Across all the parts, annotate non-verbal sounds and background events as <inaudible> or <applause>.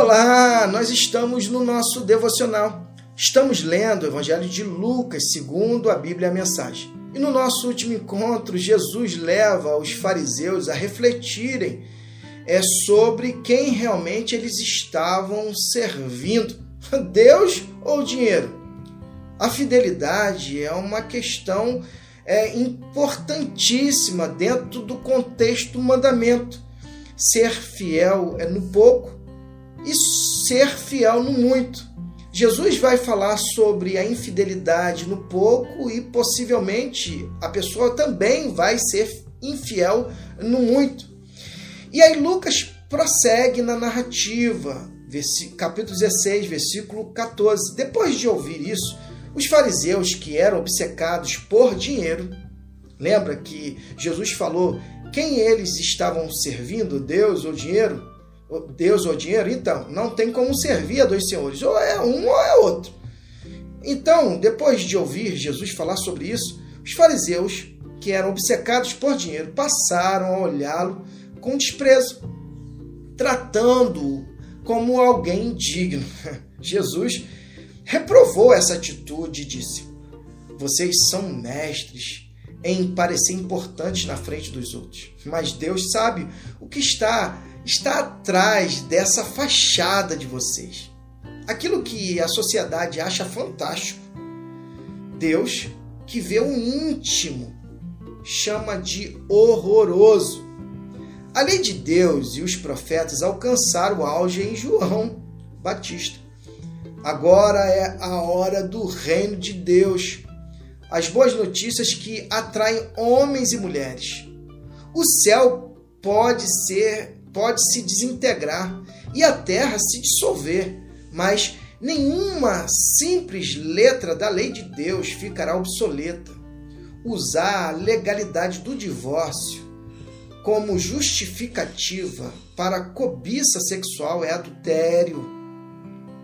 Olá, nós estamos no nosso devocional. Estamos lendo o Evangelho de Lucas, segundo a Bíblia a Mensagem. E no nosso último encontro, Jesus leva os fariseus a refletirem é, sobre quem realmente eles estavam servindo: <laughs> Deus ou dinheiro? A fidelidade é uma questão é, importantíssima dentro do contexto do mandamento. Ser fiel é no pouco e ser fiel no muito. Jesus vai falar sobre a infidelidade no pouco e possivelmente a pessoa também vai ser infiel no muito. E aí Lucas prossegue na narrativa, capítulo 16, versículo 14. Depois de ouvir isso, os fariseus que eram obcecados por dinheiro, lembra que Jesus falou quem eles estavam servindo, Deus ou dinheiro? Deus ou dinheiro, então não tem como servir a dois senhores, ou é um ou é outro. Então, depois de ouvir Jesus falar sobre isso, os fariseus, que eram obcecados por dinheiro, passaram a olhá-lo com desprezo, tratando-o como alguém indigno. <laughs> Jesus reprovou essa atitude e disse: Vocês são mestres em parecer importantes na frente dos outros, mas Deus sabe o que está está atrás dessa fachada de vocês. Aquilo que a sociedade acha fantástico. Deus, que vê o íntimo, chama de horroroso. A lei de Deus e os profetas alcançaram o auge em João Batista. Agora é a hora do reino de Deus. As boas notícias que atraem homens e mulheres. O céu pode ser pode se desintegrar e a terra se dissolver, mas nenhuma simples letra da lei de Deus ficará obsoleta. Usar a legalidade do divórcio como justificativa para cobiça sexual é adultério.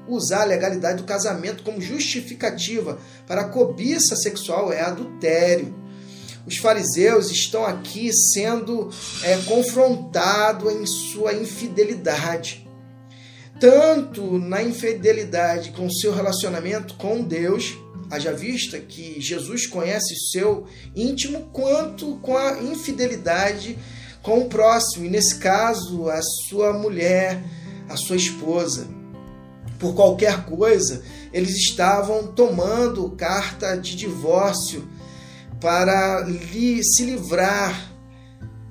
Usar a legalidade do casamento como justificativa para cobiça sexual é adultério os fariseus estão aqui sendo é, confrontados em sua infidelidade. Tanto na infidelidade com seu relacionamento com Deus, haja vista que Jesus conhece seu íntimo, quanto com a infidelidade com o próximo, e nesse caso, a sua mulher, a sua esposa. Por qualquer coisa, eles estavam tomando carta de divórcio para li, se livrar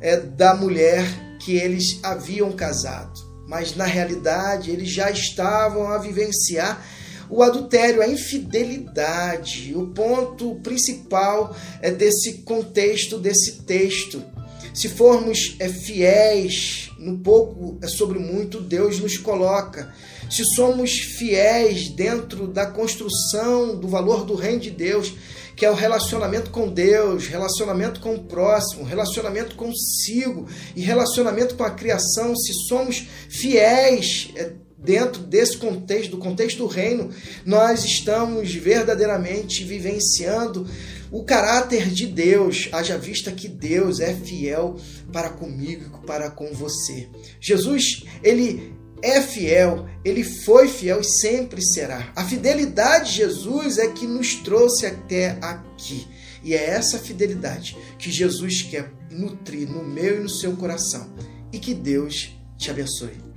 é, da mulher que eles haviam casado. Mas na realidade eles já estavam a vivenciar o adultério, a infidelidade, o ponto principal é desse contexto, desse texto. Se formos é, fiéis no pouco é sobre muito, Deus nos coloca. Se somos fiéis dentro da construção do valor do reino de Deus, que é o relacionamento com Deus, relacionamento com o próximo, relacionamento consigo e relacionamento com a criação, se somos fiéis é, dentro desse contexto, do contexto do reino, nós estamos verdadeiramente vivenciando o caráter de Deus, haja vista que Deus é fiel para comigo e para com você. Jesus, ele é fiel, ele foi fiel e sempre será. A fidelidade de Jesus é que nos trouxe até aqui. E é essa fidelidade que Jesus quer nutrir no meu e no seu coração. E que Deus te abençoe.